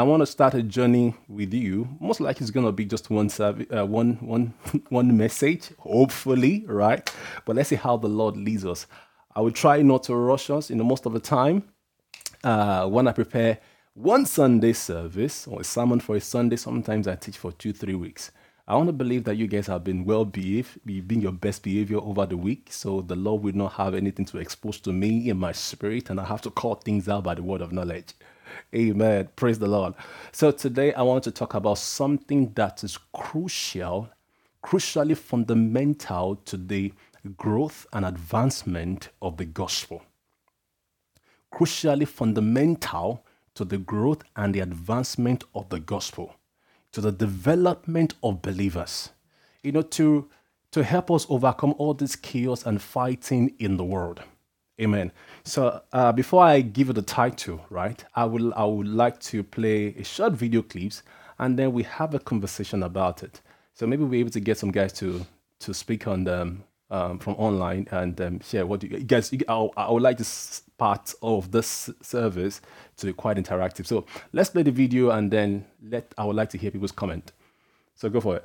I want to start a journey with you. Most likely, it's to be just one serv- uh, one, one, one message, hopefully, right? But let's see how the Lord leads us. I will try not to rush us. You know, most of the time, uh, when I prepare one Sunday service or a sermon for a Sunday, sometimes I teach for two, three weeks. I want to believe that you guys have been well behaved, you've been your best behavior over the week, so the Lord will not have anything to expose to me in my spirit, and I have to call things out by the word of knowledge. Amen. Praise the Lord. So today I want to talk about something that is crucial, crucially fundamental to the growth and advancement of the gospel. Crucially fundamental to the growth and the advancement of the gospel, to the development of believers. You know, to to help us overcome all this chaos and fighting in the world. Amen. So uh, before I give you the title, right, I will I would like to play a short video clips, and then we have a conversation about it. So maybe we're able to get some guys to to speak on them um, from online and um, share what you, you guys. You, I, I would like this part of this service to be quite interactive. So let's play the video, and then let I would like to hear people's comment. So go for it.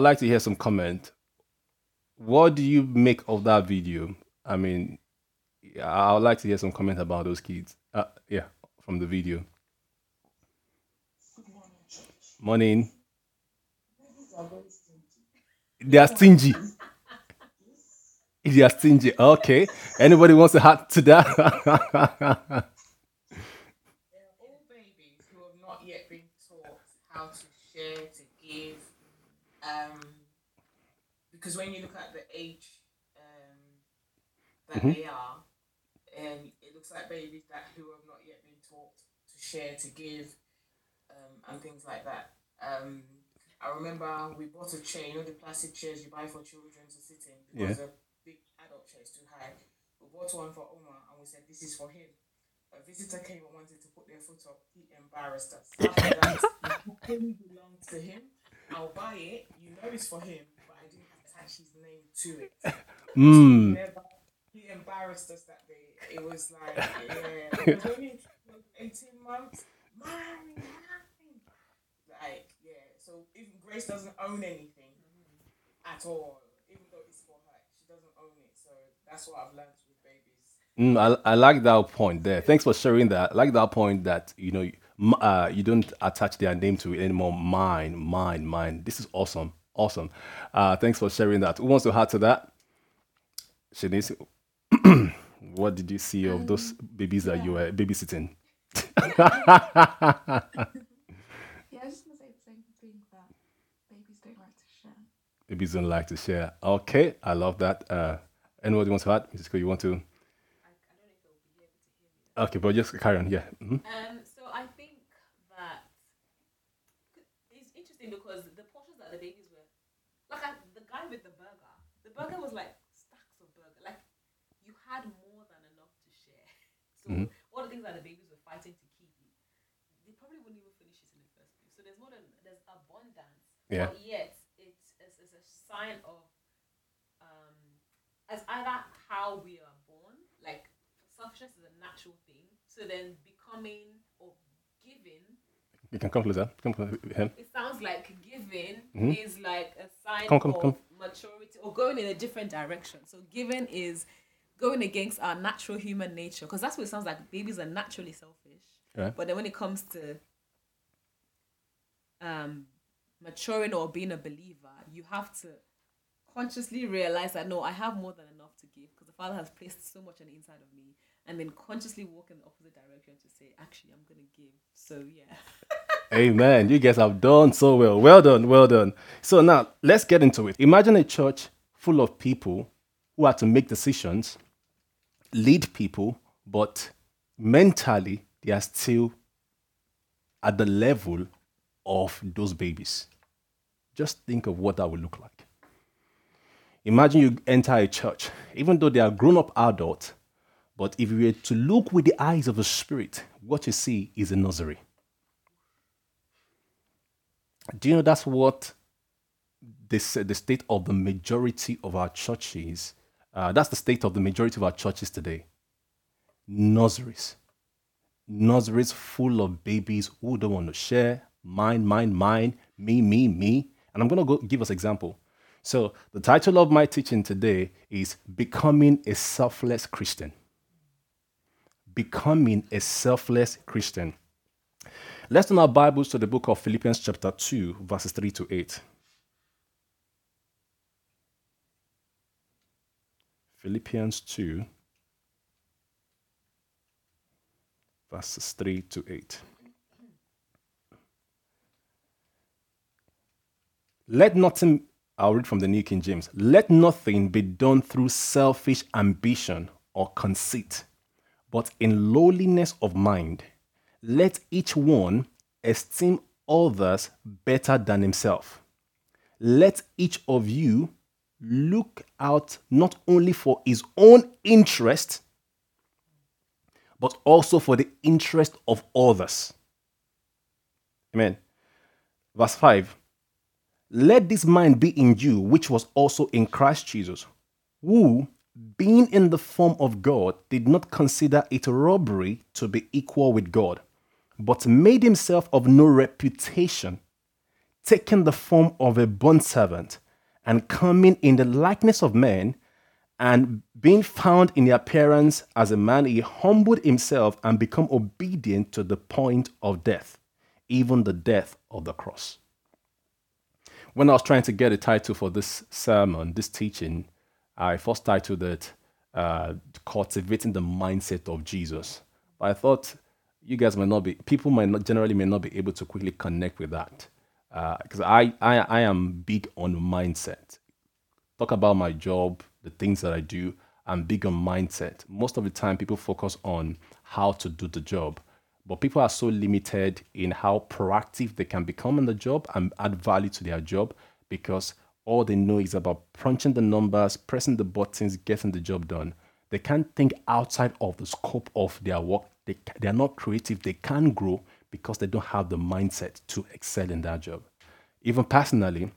I would like to hear some comment. What do you make of that video? I mean, I would like to hear some comment about those kids. Uh, yeah, from the video. Morning. They are stingy. They are stingy. Okay. Anybody wants to add to that? All babies who have not yet been taught how to share, to give. Um, because when you look at the age um, that they are, and it looks like babies that who have not yet been taught to share, to give, um, and things like that. Um, I remember we bought a chair, you know, the plastic chairs you buy for children to sit in because Yeah. a big adult chair is too high. We bought one for Omar and we said, This is for him. A visitor came and wanted to put their foot up. He embarrassed us. After that, the belonged to him. I'll buy it. You know it's for him, but I didn't attach his name to it. Mm. Never. He embarrassed us that day. It was like, yeah, it was only 18 months. Mommy, mommy. Like, yeah. So even Grace doesn't own anything at all, even though it's for her, she doesn't own it. So that's what I've learned with babies. Mm, I, I like that point there. Thanks for sharing that. I like that point that you know uh, you don't attach their name to it anymore. Mine, mine, mine. This is awesome, awesome. Uh, thanks for sharing that. Who wants to add to that? Shanice, what did you see of those babies that you were babysitting? Yeah, I was just gonna say the same thing that babies don't like to share. Babies don't like to share. Okay, I love that. Uh, anybody wants to add? Mrs. Ko, you want to? Okay, but just carry on. Yeah. Mhm. Um, so I think that it's interesting because the portions that the babies were, like I, the guy with the burger, the burger was like stacks of burger. Like you had more than enough to share. So all the things that the babies were fighting to keep, they probably wouldn't even finish it in the first place. So there's more than there's abundance, Yeah. but yet it's, it's, it's a sign of um, as either how we are born, like selfishness is a natural thing. So then becoming or giving, You can come closer. Come closer. with him. it sounds like giving Mhm. is like a sign Come, come, of come. maturity or going in a different direction. So giving is going against our natural human nature because that's what it sounds like. Babies are naturally selfish, Yeah. but then when it comes to um maturing or being a believer, you have to consciously realize that no, I have more than enough to give because the Father has placed so much on the inside of me, and then consciously walk in the opposite direction to say, actually, I'm gonna give. So yeah. Amen. You guys have done so well. Well done. Well done. So now let's get into it. Imagine a church full of people who are to make decisions, lead people, but mentally they are still at the level of those babies. Just think of what that would look like. Imagine you enter a church, even though they are grown up adults, but if you were to look with the eyes of the Spirit, what you see is a nursery. Do you know that's what this the state of the majority of our churches? Uh, that's the state of the majority of our churches today. Nurseries, nurseries full of babies who don't want to share. Mine, mine, mine. Me, me, me. And I'm gonna go give us an example. So the title of my teaching today is "Becoming a Selfless Christian." Becoming a selfless Christian. Let's turn our Bibles to the book of Philippians, chapter 2, verses 3 to 8. Philippians 2, verses 3 to 8. Let nothing, I'll read from the New King James, let nothing be done through selfish ambition or conceit, but in lowliness of mind let each one esteem others better than himself. Let each of you look out not only for his own interest, but also for the interest of others. Amen. Verse 5 Let this mind be in you, which was also in Christ Jesus, who, being in the form of God, did not consider it robbery to be equal with God but made himself of no reputation, taking the form of a bondservant, and coming in the likeness of men, and being found in the appearance as a man, he humbled himself and became obedient to the point of death, even the death of the cross. When I was trying to get a title for this sermon, this teaching, I first titled it uh, Cultivating the Mindset of Jesus. But I thought you guys might not be people might not generally may not be able to quickly connect with that because I, I i am big on mindset. Talk about my job the things that i do i'm big on mindset. Most of the time people focus on how to do the job. But people are so limited in how proactive they can become in the job and add value to their job because all they know is about punching the numbers pressing the buttons getting the job done they can't think outside of the scope of their work they, they are not creative, they can't grow because they don't have the mindset to excel in that job. Even personally,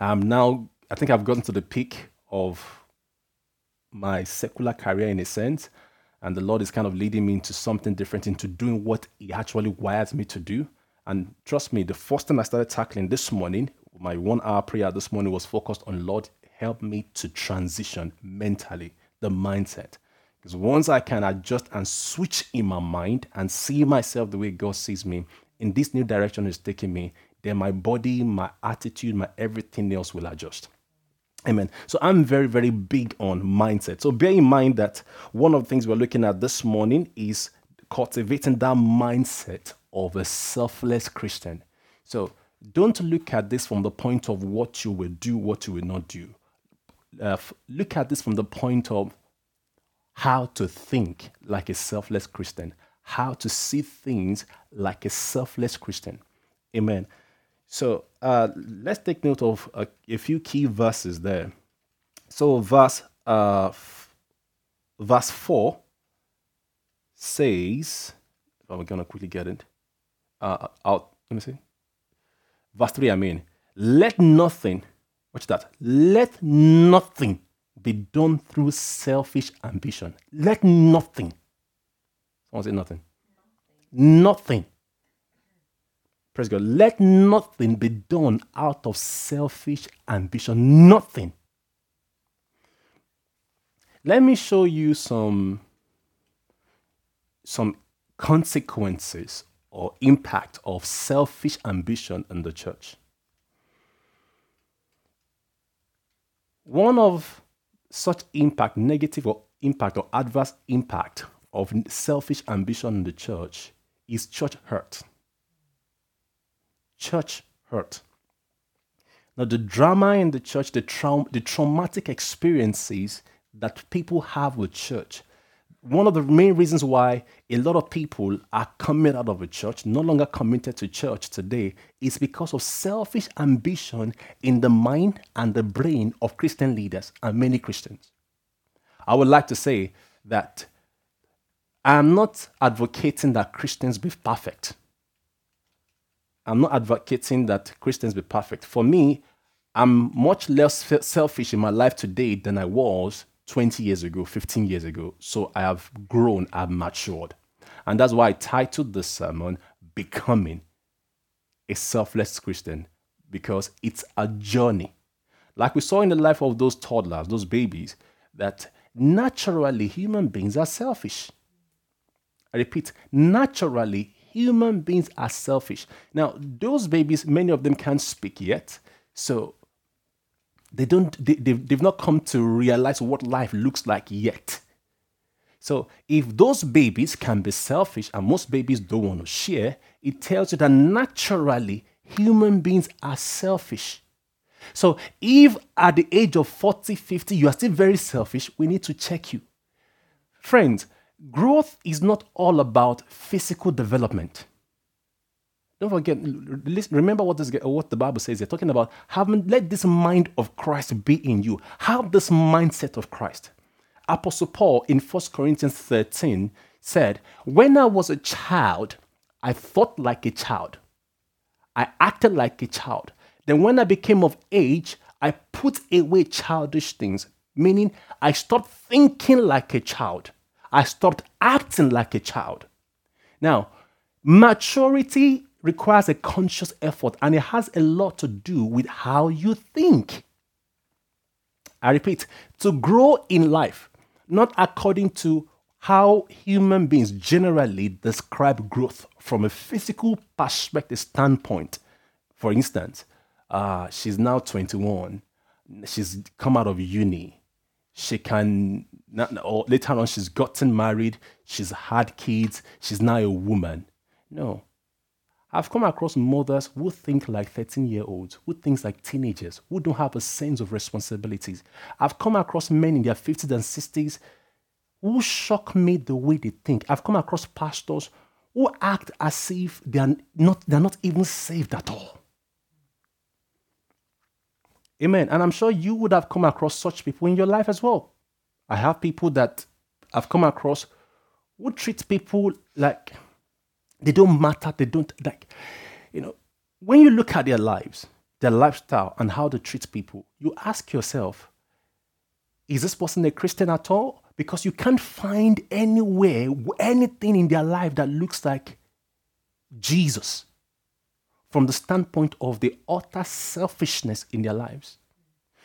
I'm now, I think I've gotten to the peak of my secular career in a sense, and the Lord is kind of leading me into something different, into doing what He actually wires me to do. And trust me, the first time I started tackling this morning, my one hour prayer this morning was focused on Lord, help me to transition mentally, the mindset. Because once I can adjust and switch in my mind and see myself the way God sees me, in this new direction is taking me, then my body, my attitude, my everything else will adjust. Amen. So I'm very, very big on mindset. So bear in mind that one of the things we're looking at this morning is cultivating that mindset of a selfless Christian. So don't look at this from the point of what you will do, what you will not do. Uh, look at this from the point of how to think like a selfless Christian, how to see things like a selfless Christian. Amen. So uh, let's take note of a, a, few key verses there. So verse uh, f- verse four says, we're gonna quickly get it. Uh, out. Let me see. Verse three. I mean, let nothing. watch that? Let nothing be done through selfish ambition. Let nothing. Someone say nothing. Nothing. nothing. Praise God. Let nothing be done out of selfish ambition. Nothing. Let me show you some some consequences or impact of selfish ambition in the church. One of such impact, negative or impact or adverse impact of selfish ambition in the church is church hurt. Church hurt. Now, the drama in the church, the, traum- the traumatic experiences that people have with church, one of the main reasons why a lot of people are coming out of a church, no longer committed to church today, is because of selfish ambition in the mind and the brain of Christian leaders and many Christians. I would like to say that I'm not advocating that Christians be perfect. I'm not advocating that Christians be perfect. For me, I'm much less selfish in my life today than I was 20 years ago, 15 years ago. So I have grown, I've matured. And that's why I titled this sermon Becoming a Selfless Christian, because it's a journey. Like we saw in the life of those toddlers, those babies, that naturally human beings are selfish. I repeat, naturally human beings are selfish. Now, those babies, many of them can't speak yet. So they don't they, they've, they've not come to realize what life looks like yet. So if those babies can be selfish and most babies don't want to share it tells you that naturally human beings are selfish. So if at the age of 40 50 you are still very selfish we need to check you. Friends growth is not all about physical development don't forget, remember what, this, what the Bible says. They're talking about having, let this mind of Christ be in you. Have this mindset of Christ. Apostle Paul in 1 Corinthians 13 said, When I was a child, I thought like a child. I acted like a child. Then when I became of age, I put away childish things, meaning I stopped thinking like a child. I stopped acting like a child. Now, maturity requires a conscious effort and it has a lot to do with how you think. I repeat, to grow in life, not according to how human beings generally describe growth from a physical perspective standpoint. For instance, uh, she's now 21, she's come out of uni, she can, or later on, she's gotten married, she's had kids, she's now a woman. No, I've come across mothers who think like 13 year olds, who think like teenagers, who don't have a sense of responsibilities. I've come across men in their 50s and 60s who shock me the way they think. I've come across pastors who act as if they are not, they're not even saved at all. Amen. And I'm sure you would have come across such people in your life as well. I have people that I've come across who treat people like they don't matter. They don't like, you know, when you look at their lives, their lifestyle, and how they treat people, you ask yourself, is this person a Christian at all? Because you can't find anywhere anything in their life that looks like Jesus from the standpoint of the utter selfishness in their lives.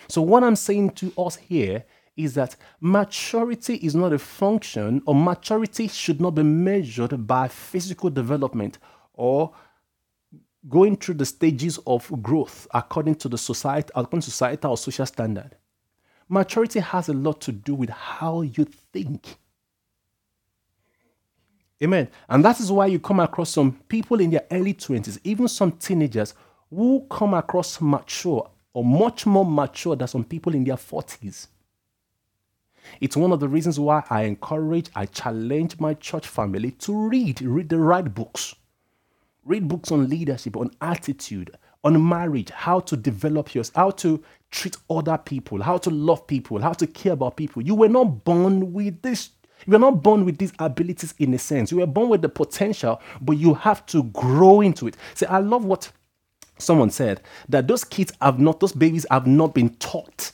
So, what I'm saying to us here is that maturity is not a function, or maturity should not be measured by physical development or going through the stages of growth according to the society, according to societal or social standard. Maturity has a lot to do with how you think. Amen. And that is why you come across some people in their early 20s, even some teenagers, who come across mature or much more mature than some people in their 40s. It's one of the reasons why I encourage, I challenge my church family to read, read the right books. Read books on leadership, on attitude, on marriage, how to develop yours, how to treat other people, how to love people, how to care about people. You were not born with this. You were not born with these abilities in a sense. You were born with the potential, but you have to grow into it. See, I love what someone said that those kids have not, those babies have not been taught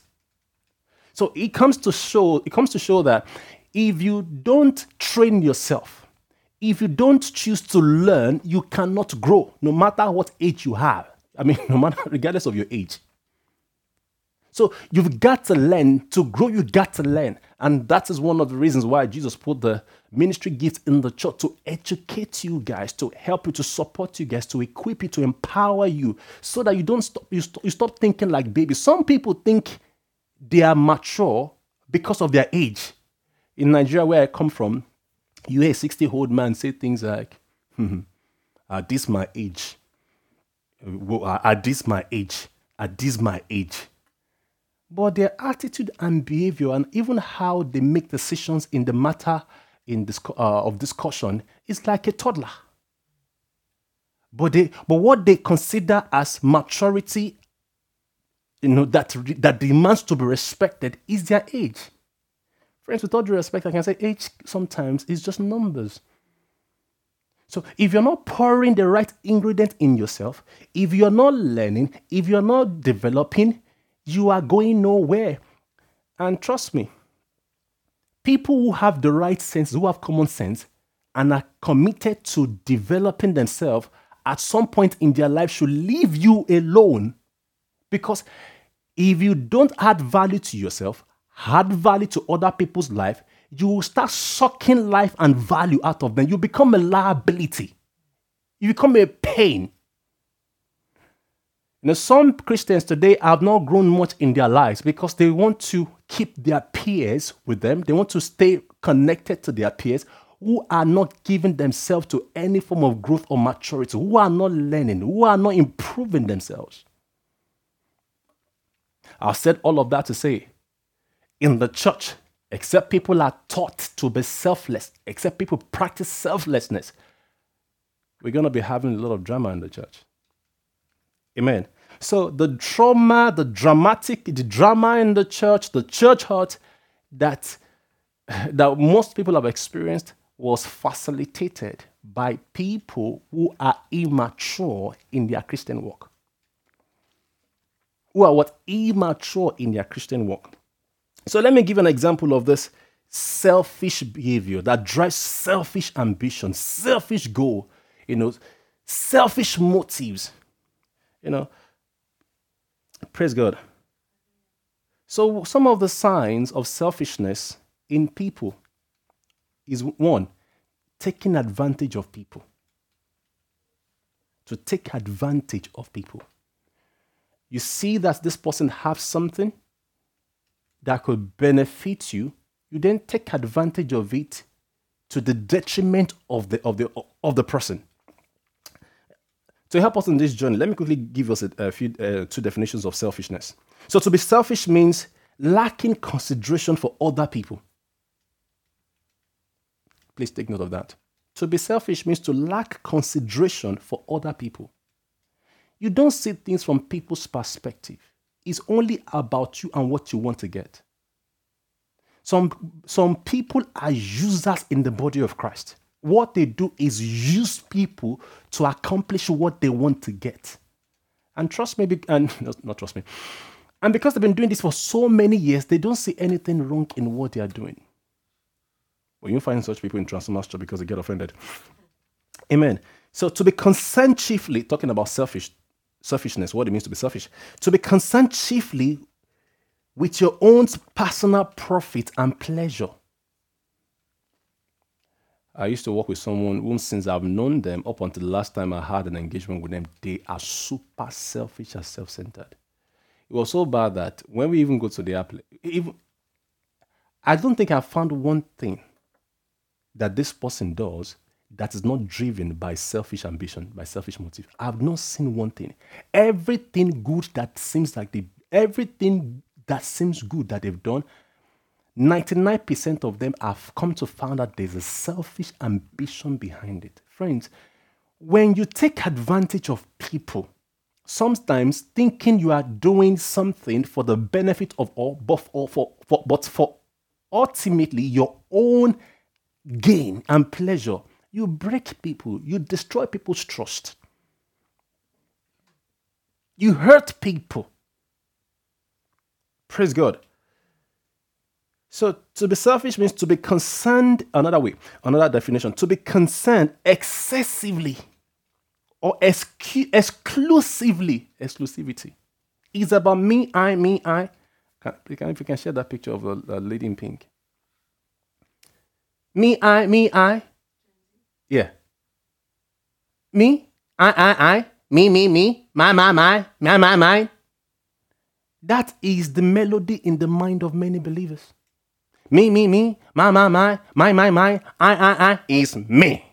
so it comes to show, it comes to show that if you don't train yourself, if you don't choose to learn, you cannot grow, no matter what age you have. I mean, no matter regardless of your age. So you've got to learn to grow. You got to learn, and that is one of the reasons why Jesus put the ministry gifts in the church to educate you guys, to help you, to support you guys, to equip you, to empower you, so that you don't stop. You, you stop thinking like babies. Some people think they are mature because of their age. In Nigeria, where I come from, you hear a 60 old man say things like, hmm, at this my age, at this my age, at this my age. But their attitude and behavior, and even how they make decisions in the matter in this, uh, of discussion, is like a toddler. But they, but what they consider as maturity, you know, that that demands to be respected is their age. Friends, with all due respect, I can say age sometimes is just numbers. So if you're not pouring the right ingredient in yourself, if you're not learning, if you're not developing, you are going nowhere. And trust me, people who have the right sense, who have common sense, and are committed to developing themselves at some point in their life should leave you alone. Because if you don't add value to yourself, add value to other people's life, you will start sucking life and value out of them. You become a liability. You become a pain. Know, some Christians today have not grown much in their lives because they want to keep their peers with them. They want to stay connected to their peers who are not giving themselves to any form of growth or maturity, who are not learning, who are not improving themselves. I've said all of that to say in the church, except people are taught to be selfless, except people practice selflessness, we're going to be having a lot of drama in the church. Amen. So the trauma, the dramatic, the drama in the church, the church hurt that, that most people have experienced was facilitated by people who are immature in their Christian walk. Who are what? Immature in their Christian walk. So let me give an example of this selfish behavior that drives selfish ambition, selfish goal, you know, selfish motives. You know, praise God. So some of the signs of selfishness in people is one, taking advantage of people. To take advantage of people. You see that this person has something that could benefit you, you then take advantage of it to the detriment of the of the of the person. To help us in this journey, let me quickly give us a, a few uh, two definitions of selfishness. So to be selfish means lacking consideration for other people. Please take note of that. To be selfish means to lack consideration for other people. You don't see things from people's perspective. It's only about you and what you want to get. Some, some people are users in the body of Christ. What they do is use people to accomplish what they want to get. And trust me, and not trust me. And because they've been doing this for so many years, they don't see anything wrong in what they are doing. Well, you find such people in Transformers because they get offended. Amen. So to be concerned chiefly, talking about selfish, selfishness, what it means to be selfish, to be concerned chiefly with your own personal profit and pleasure. I used to work with someone whom, since I've known them up until the last time I had an engagement with them, they are super selfish and self centered. It was so bad that when we even go to the app, even I don't think I found one thing that this person does that is not driven by selfish ambition, by selfish motive. I've not seen one thing. Everything good that seems like the everything that seems good that they've done, 99% of them have come to find out there's a selfish ambition behind it. Friends, when you take advantage of people, sometimes thinking you are doing something for the benefit of all, but for, for, but for ultimately your own gain and pleasure, you break people, you destroy people's trust, you hurt people. Praise God. So to be selfish means to be concerned, another way, another definition, to be concerned excessively or excu- exclusively, exclusivity. It's about me, I, me, I. Can- If you can share that picture of the, a lady in pink. Me, I, me, I. Yeah. Me, I, I, I. Me, me, me. My, my, my. My, my, my. That is the melody in the mind of many believers. Me, me, me. My, my, my. My, my, my. I, I, I. Is me.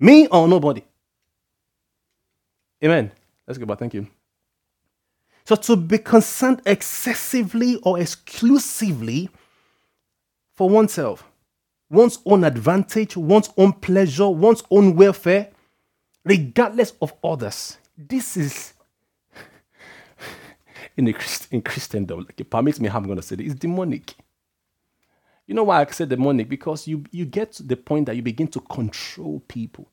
Me or nobody. Amen. That's good, but. Thank you. So to be concerned excessively or exclusively for oneself, one's own advantage, one's own pleasure, one's own welfare, regardless of others. This is in a Christ, in Christendom. Like it permits me how I'm going to say it. It's demonic. You know why I say demonic? Because you you get to the point that you begin to control people.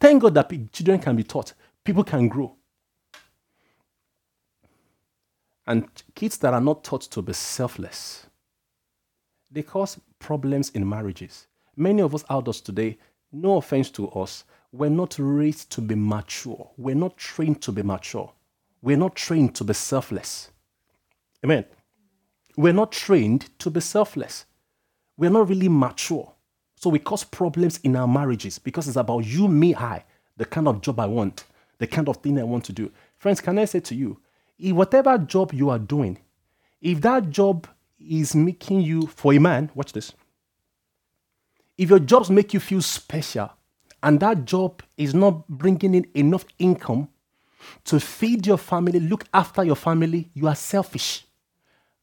Thank God that children can be taught. People can grow. And kids that are not taught to be selfless, they cause problems in marriages. Many of us adults today, no offense to us, we're not raised to be mature. We're not trained to be mature. We're not trained to be selfless. Amen. We're not trained to be selfless. We're not really mature. So we cause problems in our marriages because it's about you, me, I, the kind of job I want, the kind of thing I want to do. Friends, can I say to you, if whatever job you are doing, if that job is making you, for a man, watch this. If your jobs make you feel special and that job is not bringing in enough income to feed your family, look after your family, you are selfish.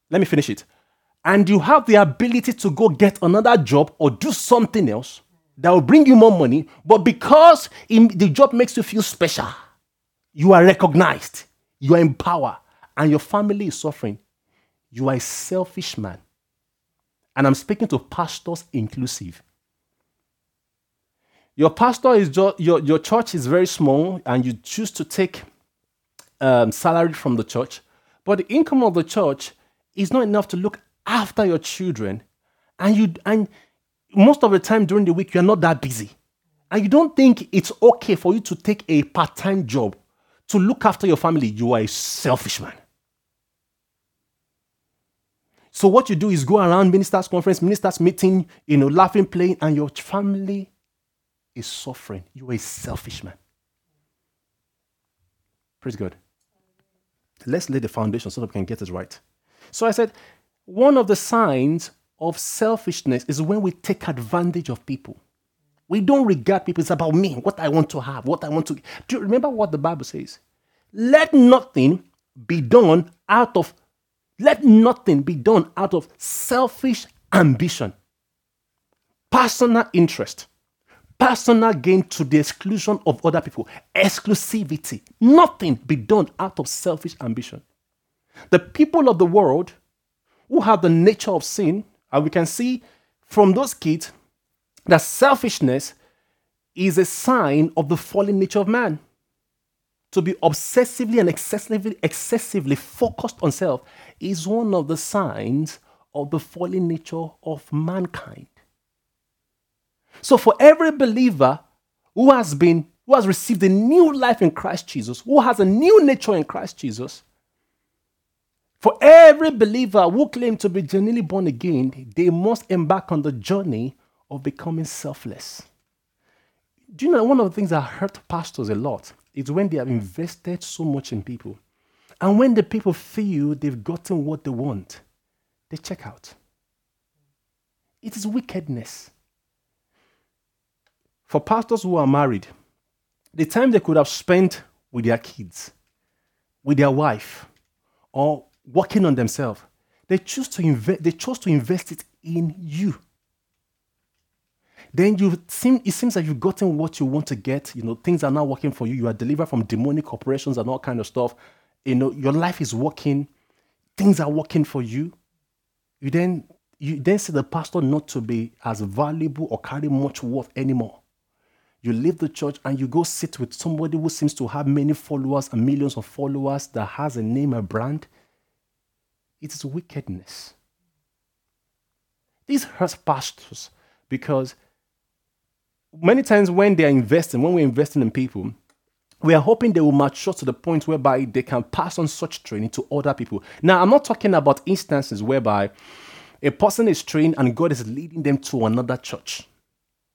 Let me finish it. And you have the ability to go get another job or do something else that will bring you more money, but because the job makes you feel special, you are recognized, you are in power, and your family is suffering, you are a selfish man. And I'm speaking to pastors inclusive. Your pastor is just, your, your church is very small and you choose to take um, salary from the church, but the income of the church is not enough to look after your children, and you and most of the time during the week you're not that busy, and you don't think it's okay for you to take a part-time job to look after your family. You are a selfish man. So what you do is go around ministers' conference, ministers' meeting, you know, laughing, playing, and your family is suffering. You are a selfish man. Praise God. Let's lay the foundation so that we can get it right. So I said, one of the signs of selfishness is when we take advantage of people. We don't regard people. It's about me, what I want to have, what I want to. Do you remember what the Bible says? Let nothing be done out of, let nothing be done out of selfish ambition, personal interest, personal gain to the exclusion of other people, exclusivity. Nothing be done out of selfish ambition. The people of the world who have the nature of sin, and we can see from those kids that selfishness is a sign of the fallen nature of man. To be obsessively and excessively, excessively focused on self is one of the signs of the fallen nature of mankind. So, for every believer who has been, who has received a new life in Christ Jesus, who has a new nature in Christ Jesus, for every believer who claims to be genuinely born again, they must embark on the journey of becoming selfless. Do you know one of the things that hurt pastors a lot is when they have invested so much in people. And when the people feel they've gotten what they want, they check out. It is wickedness. For pastors who are married, the time they could have spent with their kids, with their wife, or working on themselves, they choose to invest. They chose to invest it in you. Then you seem it seems like you've gotten what you want to get. You know things are not working for you. You are delivered from demonic operations and all kind of stuff. You know your life is working. Things are working for you. You then you then see the pastor not to be as valuable or carry much worth anymore. You leave the church and you go sit with somebody who seems to have many followers and millions of followers that has a name, a brand. It is wickedness. This hurts pastors because many times when they are investing, when we're investing in people, we are hoping they will mature to the point whereby they can pass on such training to other people. Now, I'm not talking about instances whereby a person is trained and God is leading them to another church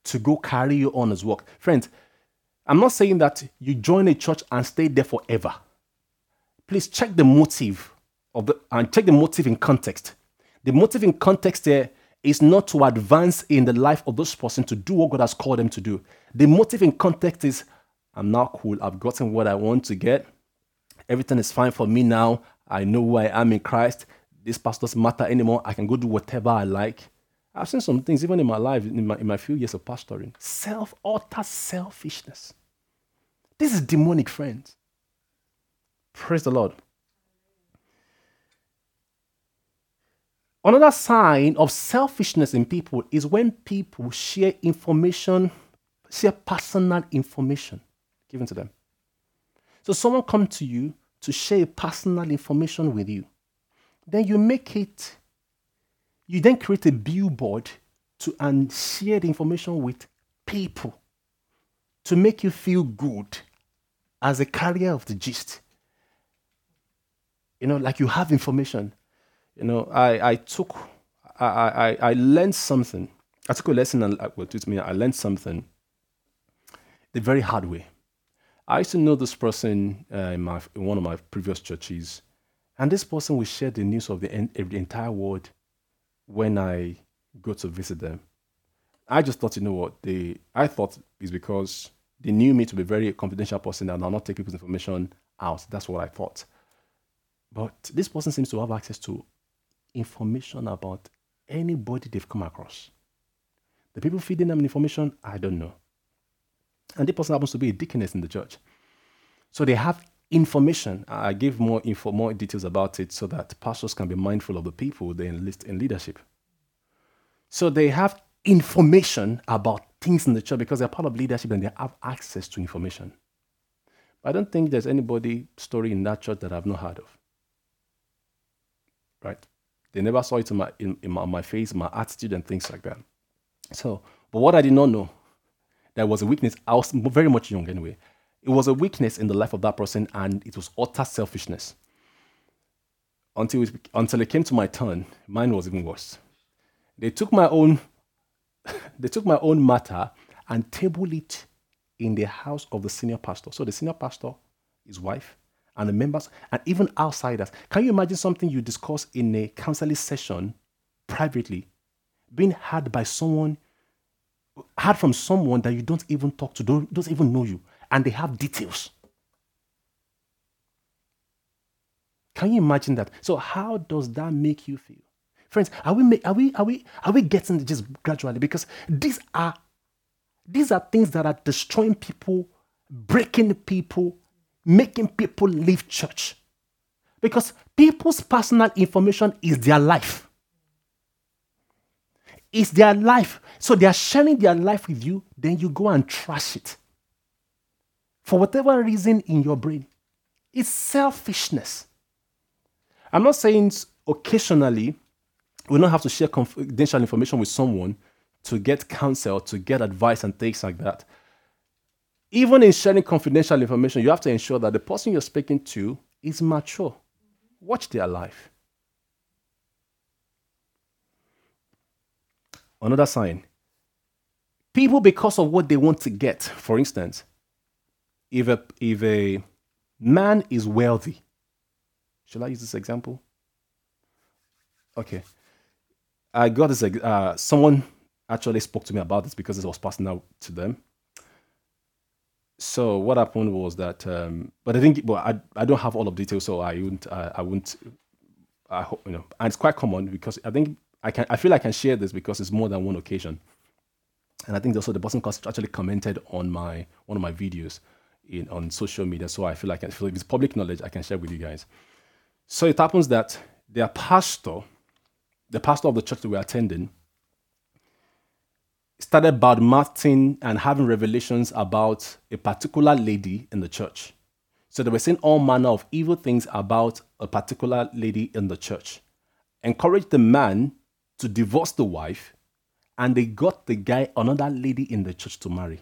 to go carry you on his work. Friends, I'm not saying that you join a church and stay there forever. Please check the motive of the and check the motive in context. The motive in context there is not to advance in the life of this person to do what God has called them to do. The motive in context is I'm now cool. I've gotten what I want to get. Everything is fine for me now. I know who I am in Christ. This pastor doesn't matter anymore. I can go do whatever I like. I've seen some things, even in my life, in my, in my few years of pastoring. Self, utter selfishness. This is demonic, friends. Praise the Lord. Another sign of selfishness in people is when people share information, share personal information given to them. So someone comes to you to share personal information with you. Then you make it, you then create a billboard to and share the information with people to make you feel good as a carrier of the gist. You know, like you have information. You know, I, I took, I, I, I learned something. I took a lesson and uh, well, to me, I learned something the very hard way. I used to know this person uh, in, my, in one of my previous churches, and this person will share the news of the, en- the entire world when I go to visit them. I just thought, you know what, they, I thought it's because they knew me to be a very confidential person and I'll not take people's information out. That's what I thought. But this person seems to have access to information about anybody they've come across. The people feeding them information, I don't know. And this person happens to be a deaconess in the church. So they have information. I give more info, more details about it so that pastors can be mindful of the people they enlist in leadership. So they have information about things in the church because they're part of leadership and they have access to information. I don't think there's anybody story in that church that I've not heard of. Right? They never saw it in my, in, in my, my face, my attitude, and things like that. So, but what I did not know there was a weakness. I was very much young anyway. It was a weakness in the life of that person, and it was utter selfishness. Until it, until it came to my turn, mine was even worse. They took my own, they took my own matter and tabled it in the house of the senior pastor. So the senior pastor, his wife, and the members, and even outsiders. Can you imagine something you discuss in a counseling session privately, being heard by someone heard from someone that you don't even talk to, don't, doesn't even know you, and they have details. Can you imagine that? So, how does that make you feel? Friends, are we, are we, are we, are we getting just gradually? Because these are, these are things that are destroying people, breaking people, making people leave church. Because people's personal information is their life. It's their life. So they are sharing their life with you, then you go and trash it. For whatever reason in your brain. It's selfishness. I'm not saying occasionally we don't have to share confidential information with someone to get counsel, to get advice, and things like that. Even in sharing confidential information, you have to ensure that the person you're speaking to is mature. Watch their life. Another sign. People, because of what they want to get, for instance, if a, if a man is wealthy, shall I use this example? Okay. I got this, uh, someone actually spoke to me about this because it was passing out to them. So what happened was that, um, but I think, well, I, I don't have all of details, so I wouldn't, uh, I wouldn't, I hope, you know, and it's quite common because I think I can I feel I can share this because it's more than one occasion. And I think also the person actually commented on my one of my videos in on social media. So I feel like I feel if it's public knowledge, I can share with you guys. So it happens that their pastor, the pastor of the church that we're attending, started bad mouthing and having revelations about a particular lady in the church. So they were saying all manner of evil things about a particular lady in the church. Encouraged the man to divorce the wife and they got the guy another lady in the church to marry.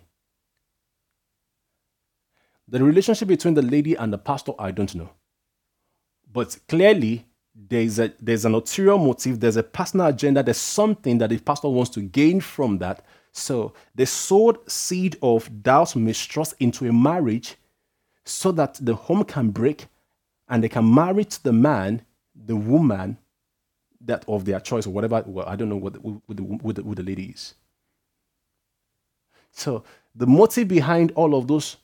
The relationship between the lady and the pastor, I don't know. But clearly, there's a there's an ulterior motive, there's a personal agenda, there's something that the pastor wants to gain from that. So they sowed seed of doubt, mistrust into a marriage so that the home can break and they can marry to the man, the woman that of their choice or whatever. Well, I don't know what the, who, the, who the lady is. So the motive behind all of those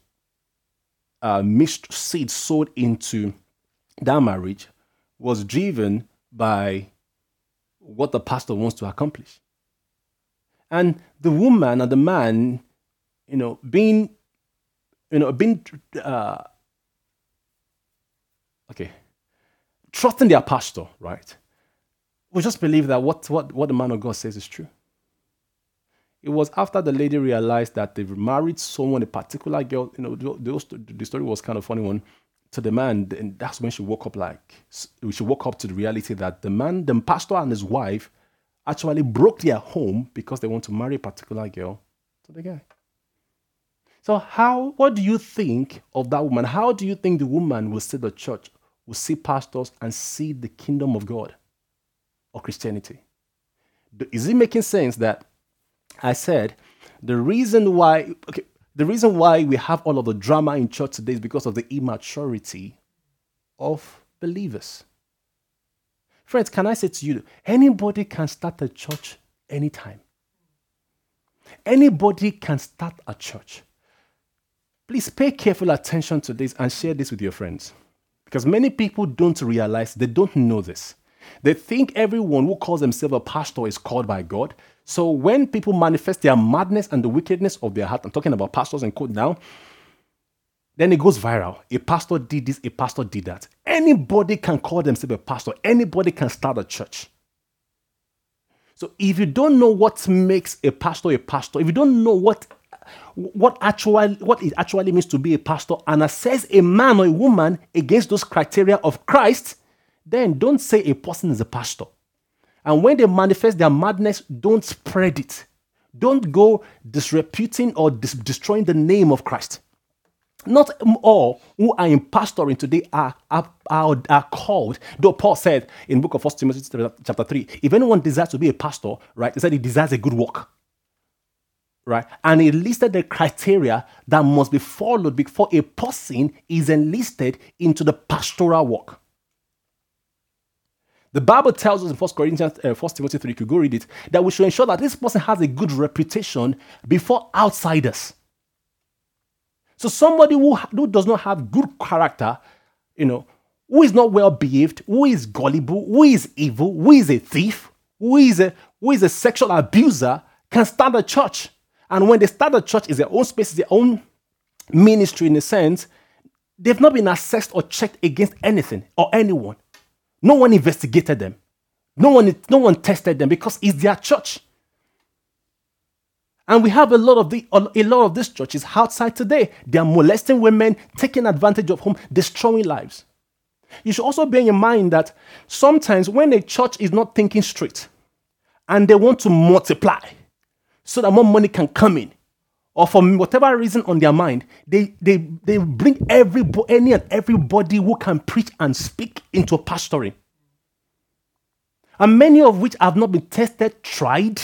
uh, mixed seeds sowed into that marriage was driven by what the pastor wants to accomplish. And the woman and the man, you know, being, you know, being, uh, okay, trusting their pastor, right? We just believe that what, what, what the man of God says is true. It was after the lady realized that they've married someone, a particular girl, you know, the, the story was kind of funny one to the man, and that's when she woke up like she woke up to the reality that the man, the pastor and his wife actually broke their home because they want to marry a particular girl to the guy. So how what do you think of that woman? How do you think the woman will see the church, will see pastors and see the kingdom of God or Christianity? Is it making sense that I said the reason why okay, the reason why we have all of the drama in church today is because of the immaturity of believers. Friends, can I say to you, anybody can start a church anytime. Anybody can start a church. Please pay careful attention to this and share this with your friends. Because many people don't realize, they don't know this. They think everyone who calls themselves a pastor is called by God. So when people manifest their madness and the wickedness of their heart, I'm talking about pastors and quote now, then it goes viral. A pastor did this, a pastor did that. Anybody can call themselves a pastor, anybody can start a church. So if you don't know what makes a pastor a pastor, if you don't know what what actually what it actually means to be a pastor and assess a man or a woman against those criteria of Christ, then don't say a person is a pastor. And when they manifest their madness, don't spread it. Don't go disreputing or dis- destroying the name of Christ. Not all who are in pastoring today are, are, are, are, called. Though Paul said in book of 1 Timothy chapter 3, if anyone desires to be a pastor, right, he said he desires a good work. Right? And he listed the criteria that must be followed before a person is enlisted into the pastoral work. The Bible tells us in 1 Corinthians, uh, 1 Timothy 3, you could go read it, that we should ensure that this person has a good reputation before outsiders. So somebody who, who does not have good character, you know, who is not well behaved, who is gullible, who is evil, who is a thief, who is a, who is a sexual abuser, can start a church. And when they start a church, is their own space, it's their own ministry in a sense. They've not been assessed or checked against anything or anyone. No one investigated them. No one, no one tested them because it's their church. And we have a lot of the a lot of these churches outside today. They are molesting women, taking advantage of whom, destroying lives. You should also bear in mind that sometimes when a church is not thinking straight and they want to multiply so that more money can come in, or for whatever reason on their mind, they, they, they bring every, any and everybody who can preach and speak into pastoring. And many of which have not been tested, tried,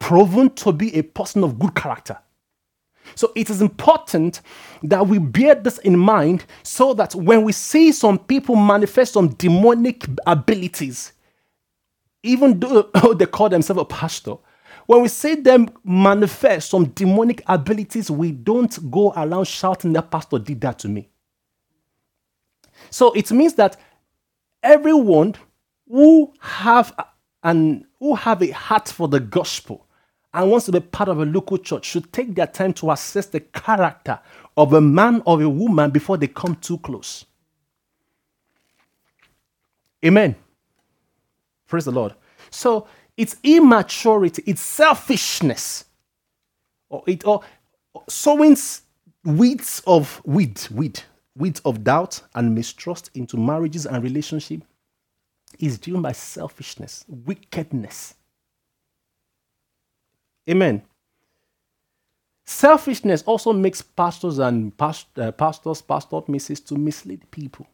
proven to be a person of good character. So it is important that we bear this in mind so that when we see some people manifest some demonic abilities, even though they call themselves a pastor, when we see them manifest some demonic abilities, we don't go around shouting that pastor did that to me. So it means that everyone who have and who have a heart for the gospel and wants to be part of a local church should take their time to assess the character of a man or a woman before they come too close. Amen. Praise the Lord. So it's immaturity, it's selfishness, or it or sowing weeds of weed, weed, weeds of doubt and mistrust into marriages and relationship is driven by selfishness, wickedness. Amen. Selfishness also makes pastors and past, uh, pastors, pastor misses to mislead people.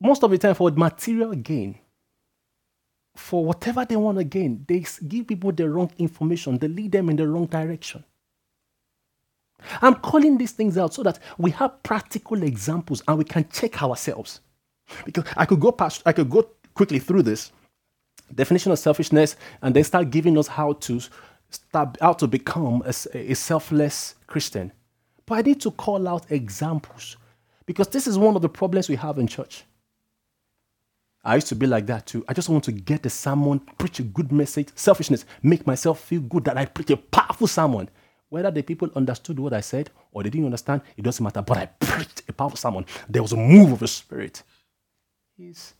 Most of the time, for material gain, for whatever they want to gain, they give people the wrong information, they lead them in the wrong direction. I'm calling these things out so that we have practical examples and we can check ourselves. Because I could go past, I could go quickly through this definition of selfishness and then start giving us how to start how to become a, a selfless Christian. But I need to call out examples because this is one of the problems we have in church. I used to be like that too. I just want to get the sermon, preach a good message, selfishness, make myself feel good that I preach a powerful sermon. Whether the people understood what I said or they didn't understand, it doesn't matter. But I preached a powerful sermon. There was a move of the Spirit. It's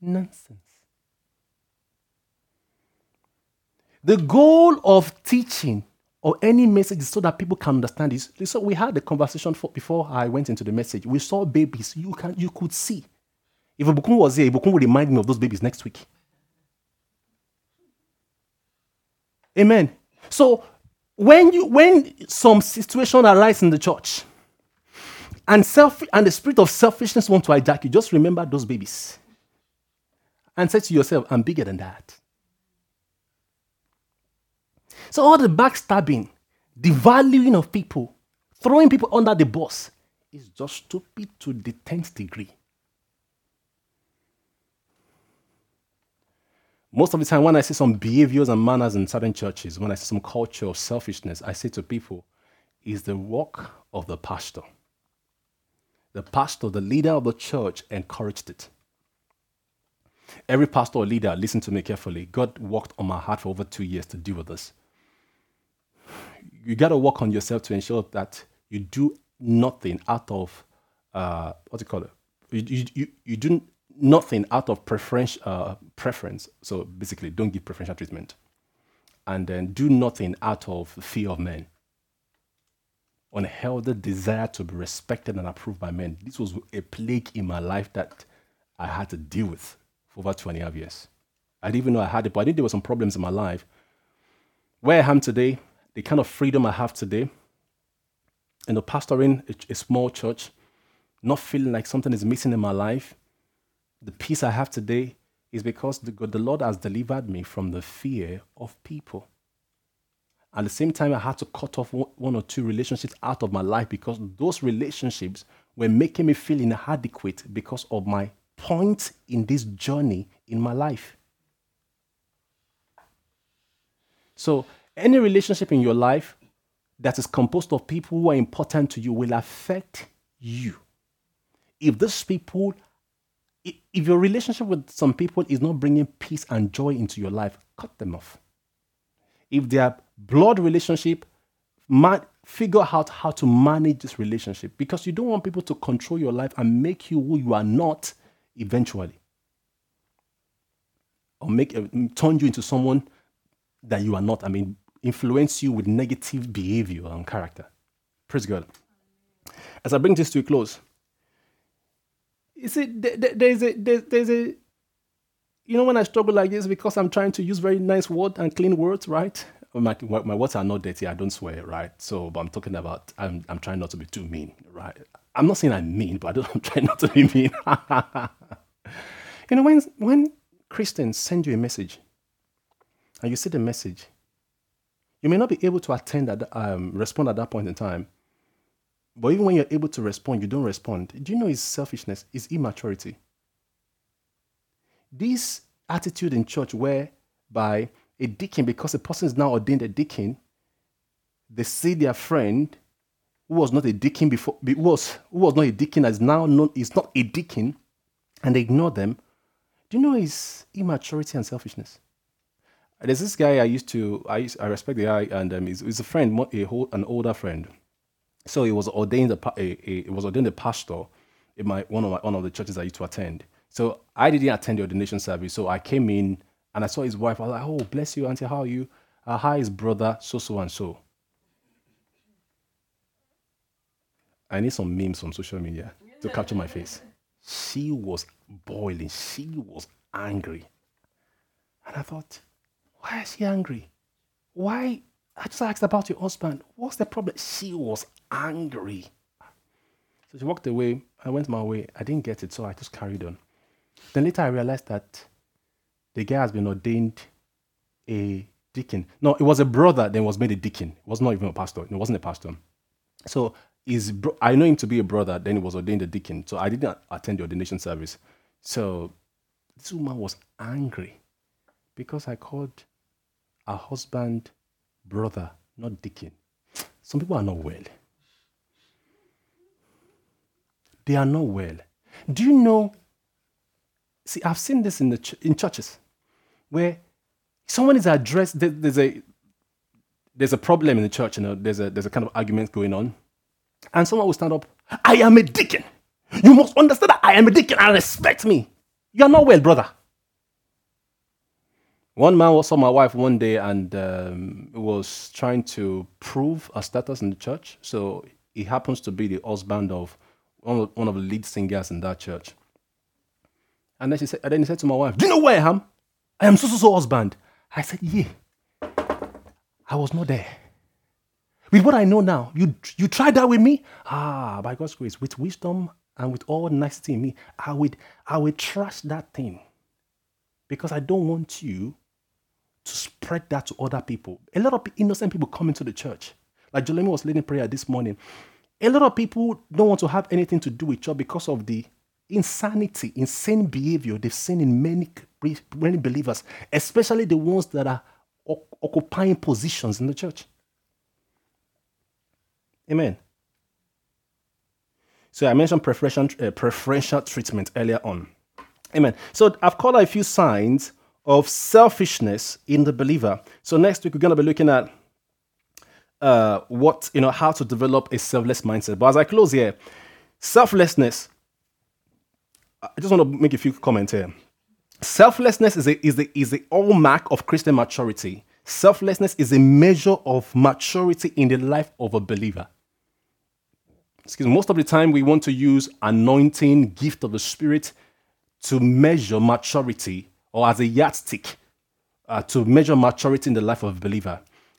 nonsense. The goal of teaching or any message is so that people can understand this. So we had the conversation for, before I went into the message. We saw babies. You can you could see. If Ibukun was here, Ibukun would remind me of those babies next week. Amen. So when you when some situation arises in the church and self and the spirit of selfishness want to hijack you, just remember those babies. And say to yourself, I'm bigger than that. So all the backstabbing, the valuing of people, throwing people under the bus is just stupid to the 10th degree. Most of the time, when I see some behaviors and manners in certain churches, when I see some culture of selfishness, I say to people, is the work of the pastor. The pastor, the leader of the church, encouraged it. Every pastor or leader, listen to me carefully. God worked on my heart for over two years to deal with this. You got to work on yourself to ensure that you do nothing out of uh, what do you call it? You, you, you, you do nothing out of preference, uh, preference. So basically, don't give preferential treatment. And then do nothing out of fear of men. Unhealthy desire to be respected and approved by men. This was a plague in my life that I had to deal with for over 20 years. I didn't even know I had it, but I knew there were some problems in my life. Where I am today, the kind of freedom I have today, you know, pastoring a, a small church, not feeling like something is missing in my life, the peace I have today is because the, the Lord has delivered me from the fear of people. At the same time, I had to cut off one or two relationships out of my life because those relationships were making me feel inadequate because of my point in this journey in my life. So, any relationship in your life that is composed of people who are important to you will affect you. If these people if your relationship with some people is not bringing peace and joy into your life, cut them off. If they are blood relationship, man, figure out how to manage this relationship because you don't want people to control your life and make you who you are not eventually, or make uh, turn you into someone that you are not. I mean, influence you with negative behavior and character. Praise God. As I bring this to a close, you see, there's a there's, there's a you know when I struggle like this because I'm trying to use very nice word and clean words, right? My, my words are not dirty. I don't swear, right? So, but I'm talking about I'm I'm trying not to be too mean, right? I'm not saying I'm mean, but I am trying not to be mean. you know, when when Christians send you a message and you see the message, you may not be able to attend at um, respond at that point in time, but even when you're able to respond, you don't respond. Do you know it's selfishness? It's immaturity. This attitude in church whereby a deacon, because a person is now ordained a deacon, they see their friend who was not a deacon before, who was, who was not a deacon, is now known is not a deacon, and they ignore them. Do you know it's immaturity and selfishness? There's this guy I used to, I, used, I respect the guy, and um, he's, he's a friend, a, whole, an older friend. So he was ordained a, a, a was ordained a pastor in my one of my one of the churches I used to attend. So I didn't attend the ordination service. So I came in and I saw his wife. I was like, "Oh, bless you, auntie. How are you? Uh, hi, his brother, so so and so." I need some memes from social media to capture my face. She was boiling. She was angry, and I thought, "Why is she angry? Why I just asked about your husband. What's the problem? She was angry. So she walked away. I went my way. I didn't get it, so I just carried on. Then later I realized that the guy has been ordained a deacon. No, it was a brother, then was made a deacon. It was not even a pastor. It wasn't a pastor. So his bro- I know him to be a brother, then he was ordained a deacon. So I didn't attend the ordination service. So this woman was angry because I called her husband brother, not deacon. Some people are not well. They are not well. Do you know? See, I've seen this in the ch- in churches where someone is addressed. there- There's a there's a problem in the church. You know, there's a there's a kind of argument going on, and someone will stand up. I am a deacon. You must understand that I am a deacon and respect me. You are not well, brother. One man saw my wife one day and um, was trying to prove a status in the church. So he happens to be the husband of one of, one of the lead singers in that church. And then, she said, and then he said to my wife, Do you know where I am? I am so so so husband. I said, Yeah. I was not there. With what I know now, you you tried that with me? Ah, by God's grace, with wisdom and with all nicety in me, I would I would trust that thing. Because I don't want you to spread that to other people. A lot of innocent people come into the church. Like Jolene was leading prayer this morning. A lot of people don't want to have anything to do with church because of the insanity, insane behavior they've seen in many, many believers, especially the ones that are occupying positions in the church. Amen. So I mentioned preferential, uh, preferential treatment earlier on. Amen. So I've called out a few signs of selfishness in the believer. So next week we're going to be looking at uh, what you know how to develop a selfless mindset. But as I close here, selflessness. I just want to make a few comments here. Selflessness is a is the is the all mark of Christian maturity. Selflessness is a measure of maturity in the life of a believer. Excuse me, most of the time we want to use anointing, gift of the spirit to measure maturity or as a yardstick uh, to measure maturity in the life of a believer.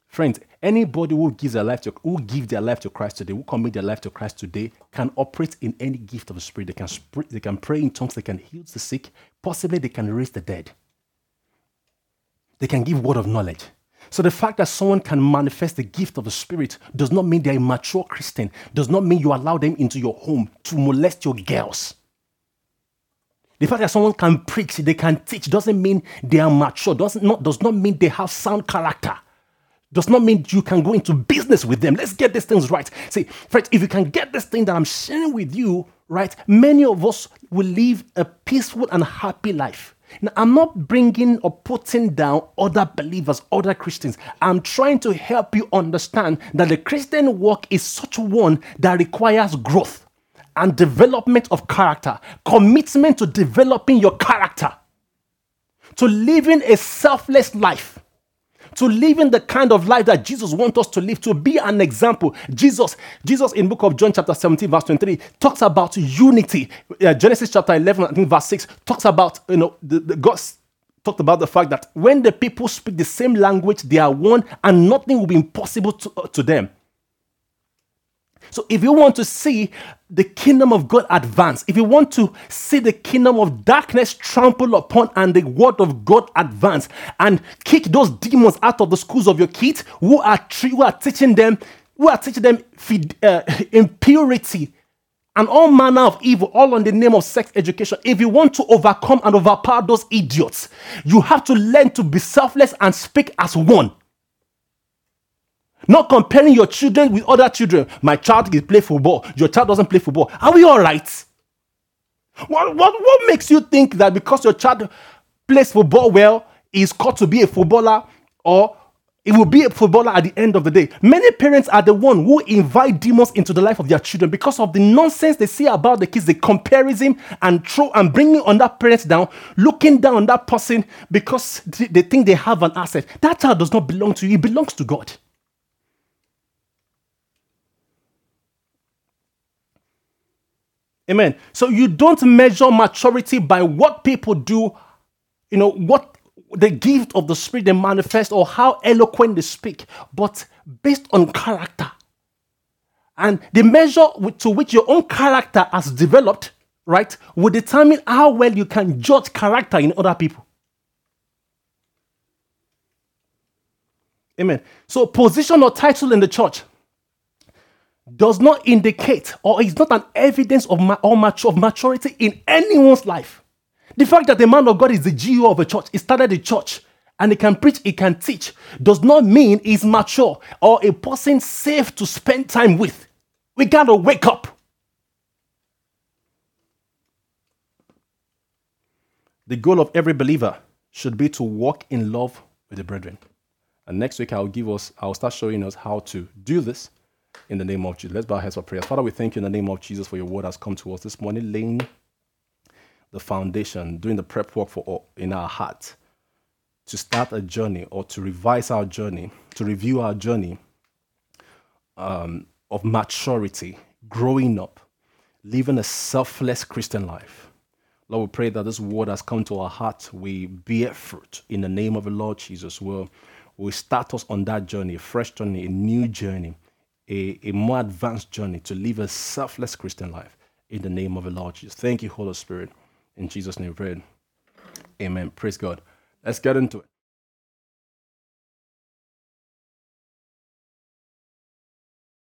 Friends, anybody who gives their life to who give their life to Christ today, who commit their life to Christ today, can operate in any gift of the Spirit. They can they can pray in tongues, they can heal the sick, possibly they can raise the dead. They can give word of knowledge. So the fact that someone can manifest the gift of the Spirit does not mean they're a mature Christian. Does not mean you allow them into your home to molest your girls. The fact that someone can preach, they can teach, doesn't mean they are mature. Does not does not mean they have sound character. Does not mean you can go into business with them. Let's get these things right. See, friends, if you can get this thing that I'm sharing with you right, many of us will live a peaceful and happy life. Now, I'm not bringing or putting down other believers, other Christians. I'm trying to help you understand that the Christian walk is such one that requires growth and development of character, commitment to developing your character, to living a selfless life, to living the kind of life that Jesus wants us to live, to be an example. Jesus, Jesus in book of John chapter 17 verse 23 talks about unity. Uh, Genesis chapter 11 I think verse 6 talks about, you know, the, the God talked about the fact that when the people speak the same language, they are one and nothing will be impossible to, uh, to them. So, if you want to see the kingdom of God advance, if you want to see the kingdom of darkness trampled upon and the word of God advance and kick those demons out of the schools of your kids who are, who are teaching them, who are teaching them uh, impurity and all manner of evil, all on the name of sex education. If you want to overcome and overpower those idiots, you have to learn to be selfless and speak as one. Not comparing your children with other children. My child can play football. Your child doesn't play football. Are we all right? What, what, what makes you think that because your child plays football well, is called to be a footballer or it will be a footballer at the end of the day. Many parents are the one who invite demons into the life of their children because of the nonsense they see about the kids, the comparison and throw and bringing on that parents down, looking down on that person because they think they have an asset. That child does not belong to you, it belongs to God. Amen. So you don't measure maturity by what people do, you know, what the gift of the Spirit they manifest or how eloquent they speak, but based on character. And the measure to which your own character has developed, right, will determine how well you can judge character in other people. Amen. So, position or title in the church does not indicate or is not an evidence of, ma- or of maturity in anyone's life. The fact that the man of God is the GO of a church, he started a church, and he can preach, he can teach, does not mean he's mature or a person safe to spend time with. We gotta wake up. The goal of every believer should be to walk in love with the brethren. And next week I'll give us, I'll start showing us how to do this in the name of Jesus. Let's bow our heads for prayer. Father, we thank you in the name of Jesus for your word has come to us this morning, laying the foundation, doing the prep work for in our heart to start a journey or to revise our journey, to review our journey um, of maturity, growing up, living a selfless Christian life. Lord, we pray that this word has come to our heart. We bear fruit in the name of the Lord Jesus. Will will start us on that journey, a fresh journey, a new journey, a, a more advanced journey to live a selfless Christian life in the name of the Lord Jesus. Thank you, Holy Spirit. In Jesus' name, pray. Amen. Praise God. Let's get into it.